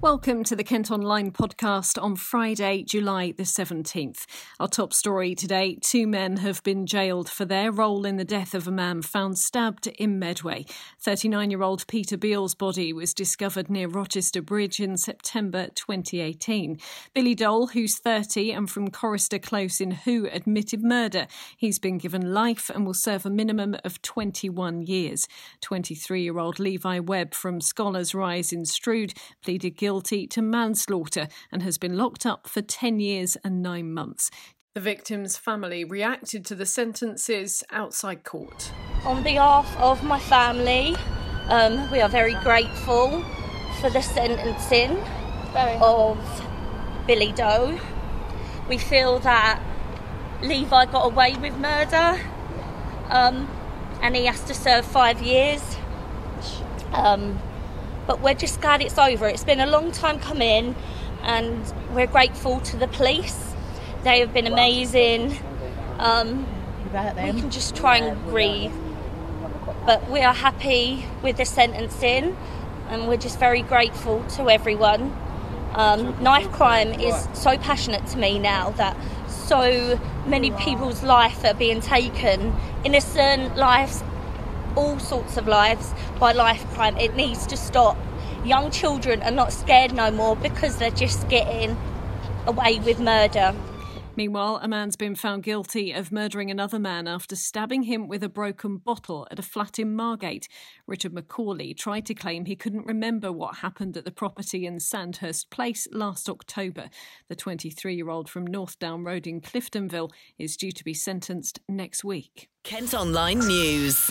Welcome to the Kent Online podcast on Friday, July the 17th. Our top story today two men have been jailed for their role in the death of a man found stabbed in Medway. 39 year old Peter Beale's body was discovered near Rochester Bridge in September 2018. Billy Dole, who's 30 and from Chorister Close in Hoo, admitted murder. He's been given life and will serve a minimum of 21 years. 23 year old Levi Webb from Scholars Rise in Strood pleaded guilty guilty to manslaughter and has been locked up for 10 years and nine months. The victim's family reacted to the sentences outside court. On behalf of my family, um, we are very grateful for the sentencing of Billy Doe. We feel that Levi got away with murder um, and he has to serve five years. Um, but we're just glad it's over. It's been a long time coming, and we're grateful to the police. They have been amazing. Um, we can just try and breathe. But we are happy with the sentencing, and we're just very grateful to everyone. Um, knife crime is so passionate to me now that so many people's life are being taken, innocent lives, all sorts of lives by life crime. It needs to stop. Young children are not scared no more because they're just getting away with murder. Meanwhile, a man's been found guilty of murdering another man after stabbing him with a broken bottle at a flat in Margate. Richard McCauley tried to claim he couldn't remember what happened at the property in Sandhurst Place last October. The 23 year old from North Down Road in Cliftonville is due to be sentenced next week. Kent Online News.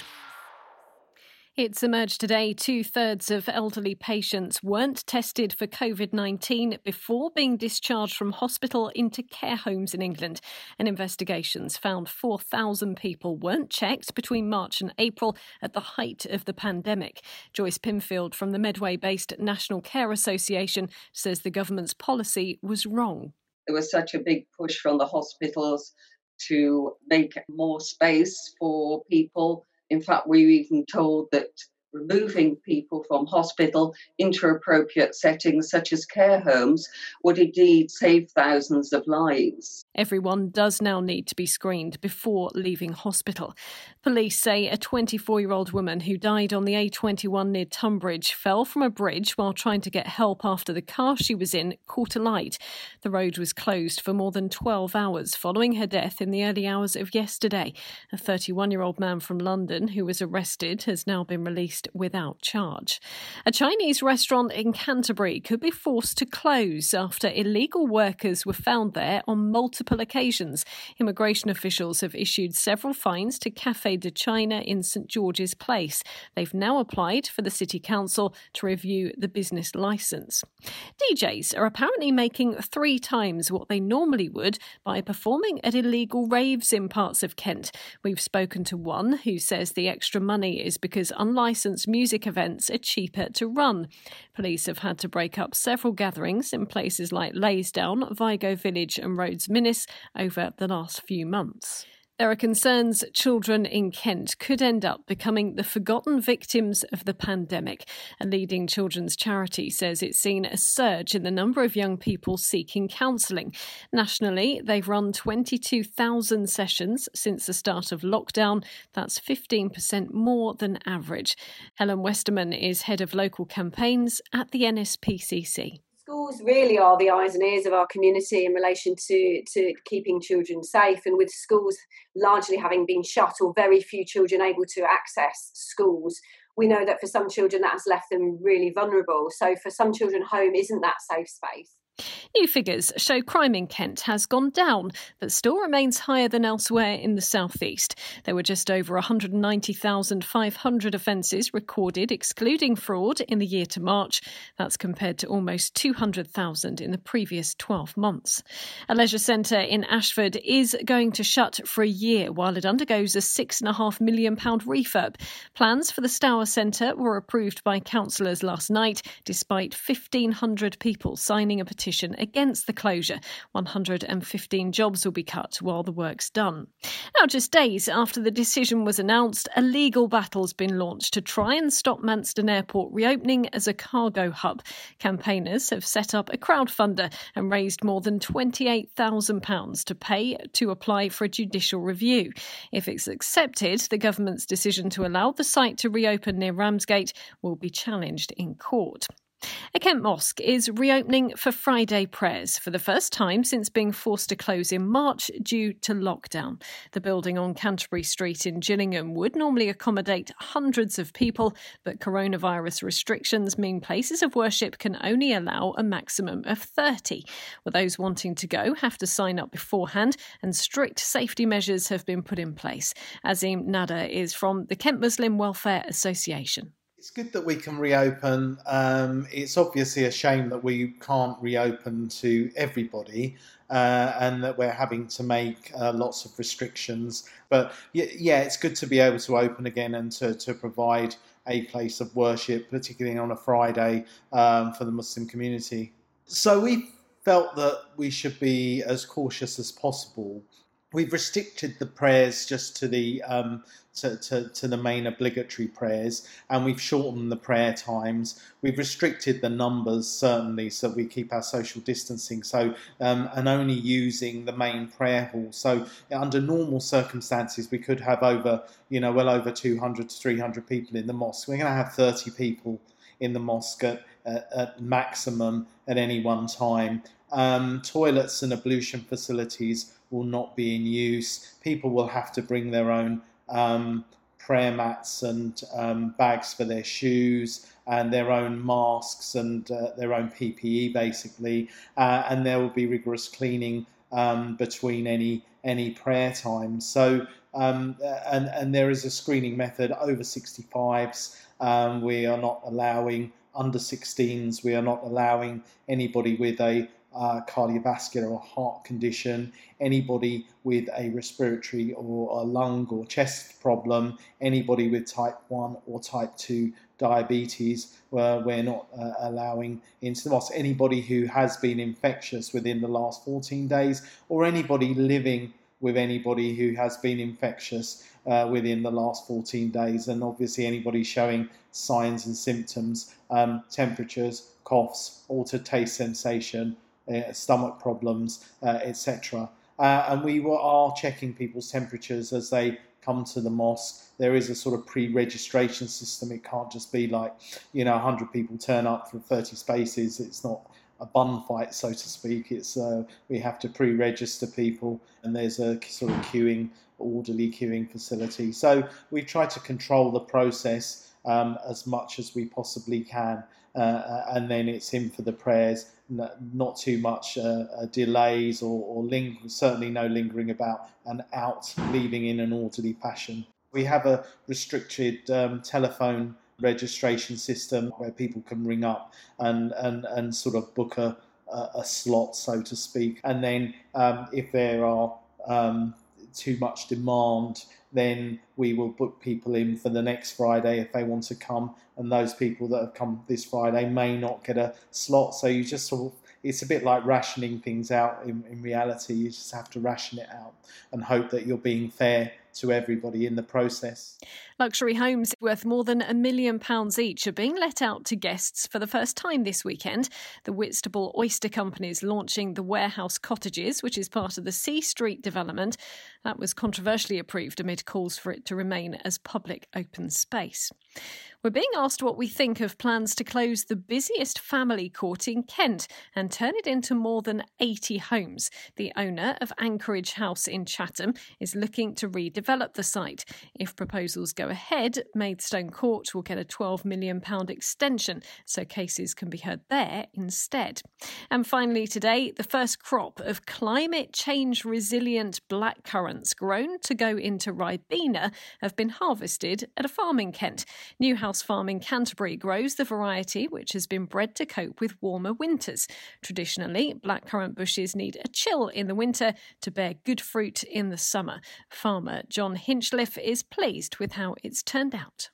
It's emerged today two thirds of elderly patients weren't tested for COVID 19 before being discharged from hospital into care homes in England. And investigations found 4,000 people weren't checked between March and April at the height of the pandemic. Joyce Pinfield from the Medway based National Care Association says the government's policy was wrong. There was such a big push from the hospitals to make more space for people in fact, we were even told that removing people from hospital into appropriate settings such as care homes would indeed save thousands of lives. Everyone does now need to be screened before leaving hospital. Police say a 24 year old woman who died on the A21 near Tonbridge fell from a bridge while trying to get help after the car she was in caught alight. The road was closed for more than 12 hours following her death in the early hours of yesterday. A 31 year old man from London who was arrested has now been released without charge. A Chinese restaurant in Canterbury could be forced to close after illegal workers were found there on multiple occasions. Immigration officials have issued several fines to Cafe de China in St George's Place. They've now applied for the City Council to review the business licence. DJs are apparently making three times what they normally would by performing at illegal raves in parts of Kent. We've spoken to one who says the extra money is because unlicensed music events are cheaper to run. Police have had to break up several gatherings in places like Leysdown, Vigo Village, and Rhodes Minnis over the last few months. There are concerns children in Kent could end up becoming the forgotten victims of the pandemic. A leading children's charity says it's seen a surge in the number of young people seeking counselling. Nationally, they've run 22,000 sessions since the start of lockdown. That's 15% more than average. Helen Westerman is head of local campaigns at the NSPCC schools really are the eyes and ears of our community in relation to, to keeping children safe. And with schools largely having been shut or very few children able to access schools, we know that for some children that has left them really vulnerable. So for some children, home isn't that safe space. New figures show crime in Kent has gone down, but still remains higher than elsewhere in the southeast. There were just over 190,500 offences recorded, excluding fraud, in the year to March. That's compared to almost 200,000 in the previous 12 months. A leisure centre in Ashford is going to shut for a year while it undergoes a £6.5 million refurb. Plans for the Stour Centre were approved by councillors last night, despite 1,500 people signing a petition petition against the closure. 115 jobs will be cut while the work's done. Now, just days after the decision was announced, a legal battle's been launched to try and stop Manston Airport reopening as a cargo hub. Campaigners have set up a crowdfunder and raised more than £28,000 to pay to apply for a judicial review. If it's accepted, the government's decision to allow the site to reopen near Ramsgate will be challenged in court. A Kent mosque is reopening for Friday prayers for the first time since being forced to close in March due to lockdown. The building on Canterbury Street in Gillingham would normally accommodate hundreds of people, but coronavirus restrictions mean places of worship can only allow a maximum of 30. Well, those wanting to go have to sign up beforehand, and strict safety measures have been put in place. Azim Nada is from the Kent Muslim Welfare Association. It's good that we can reopen. Um, it's obviously a shame that we can't reopen to everybody uh, and that we're having to make uh, lots of restrictions. But yeah, it's good to be able to open again and to, to provide a place of worship, particularly on a Friday um, for the Muslim community. So we felt that we should be as cautious as possible we've restricted the prayers just to the um, to, to, to, the main obligatory prayers and we've shortened the prayer times. We've restricted the numbers certainly so we keep our social distancing. So um, and only using the main prayer hall. So under normal circumstances we could have over you know well over 200 to 300 people in the mosque. We're going to have 30 people in the mosque at, at, at maximum at any one time um, toilets and ablution facilities will not be in use. People will have to bring their own um, prayer mats and um, bags for their shoes and their own masks and uh, their own PPE, basically. Uh, and there will be rigorous cleaning um, between any any prayer times. So, um, and and there is a screening method over 65s. Um, we are not allowing under 16s. We are not allowing anybody with a uh, cardiovascular or heart condition, anybody with a respiratory or a lung or chest problem, anybody with type 1 or type 2 diabetes, we're not uh, allowing into the mosque. Anybody who has been infectious within the last 14 days, or anybody living with anybody who has been infectious uh, within the last 14 days, and obviously anybody showing signs and symptoms, um, temperatures, coughs, altered taste sensation, stomach problems, uh, etc. Uh, and we were, are checking people's temperatures as they come to the mosque. There is a sort of pre-registration system. It can't just be like, you know, 100 people turn up for 30 spaces. It's not a bun fight, so to speak. It's uh, we have to pre-register people, and there's a sort of queuing, orderly queuing facility. So we try to control the process um, as much as we possibly can, uh, and then it's in for the prayers not too much uh, uh, delays or, or ling- certainly no lingering about and out leaving in an orderly fashion. We have a restricted um, telephone registration system where people can ring up and, and, and sort of book a, a, slot, so to speak. And then um, if there are um, too much demand, then we will book people in for the next Friday if they want to come. And those people that have come this Friday may not get a slot. So you just sort of, it's a bit like rationing things out in, in reality. You just have to ration it out and hope that you're being fair to everybody in the process. Luxury homes worth more than a million pounds each are being let out to guests for the first time this weekend. The Whitstable Oyster Company is launching the Warehouse Cottages, which is part of the Sea Street development. That was controversially approved amid calls for it to remain as public open space. We're being asked what we think of plans to close the busiest family court in Kent and turn it into more than 80 homes. The owner of Anchorage House in Chatham is looking to redevelop the site. If proposals go ahead, Maidstone Court will get a £12 million extension so cases can be heard there instead. And finally, today, the first crop of climate change resilient black currants grown to go into Ribena have been harvested at a farm in Kent. Newhouse Farm in Canterbury grows the variety which has been bred to cope with warmer winters. Traditionally, blackcurrant bushes need a chill in the winter to bear good fruit in the summer. Farmer John Hinchliffe is pleased with how it's turned out.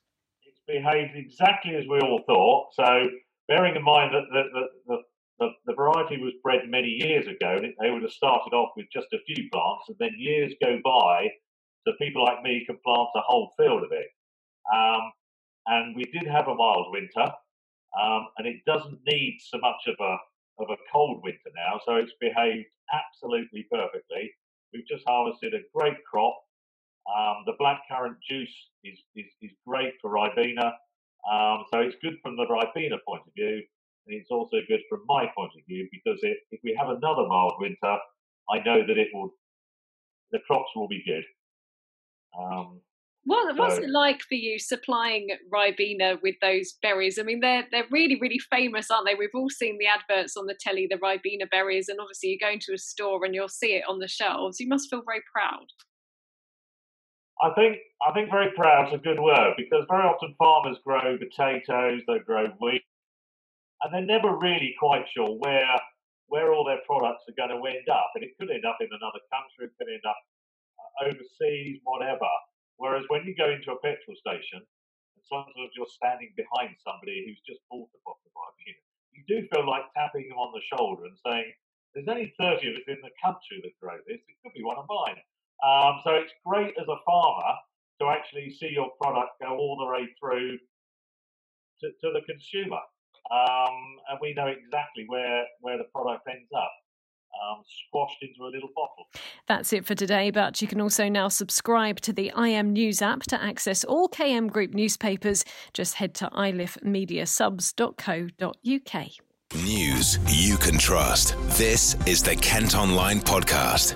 It's behaved exactly as we all thought. So, bearing in mind that the, the, the the, variety was bred many years ago, they would have started off with just a few plants, and then years go by, so people like me can plant a whole field of it. Um, and we did have a mild winter, um, and it doesn't need so much of a of a cold winter now, so it's behaved absolutely perfectly. We've just harvested a great crop. Um, the blackcurrant juice is, is, is great for Ribena, um, so it's good from the Ribena point of view, and it's also good from my point of view because it, if we have another mild winter, I know that it will, the crops will be good. Um, what, what's it like for you supplying Ribena with those berries? I mean, they're they're really really famous, aren't they? We've all seen the adverts on the telly, the Ribena berries, and obviously you go into a store and you'll see it on the shelves. You must feel very proud. I think I think very proud is a good word because very often farmers grow potatoes, they grow wheat, and they're never really quite sure where where all their products are going to end up. And it could end up in another country, it could end up uh, overseas, whatever. Whereas when you go into a petrol station, sometimes you're standing behind somebody who's just bought a bottle of Ribena, you do feel like tapping them on the shoulder and saying, "There's only 30 of us in the country that grow this. It could be one of mine." Um, so it's great as a farmer to actually see your product go all the way through to, to the consumer, um, and we know exactly where where the product ends up um, squashed into a little bottle. That's it for today, but you can also now subscribe to the IM News app to access all KM Group newspapers. Just head to ilifmediasubs.co.uk. News you can trust. This is the Kent Online Podcast.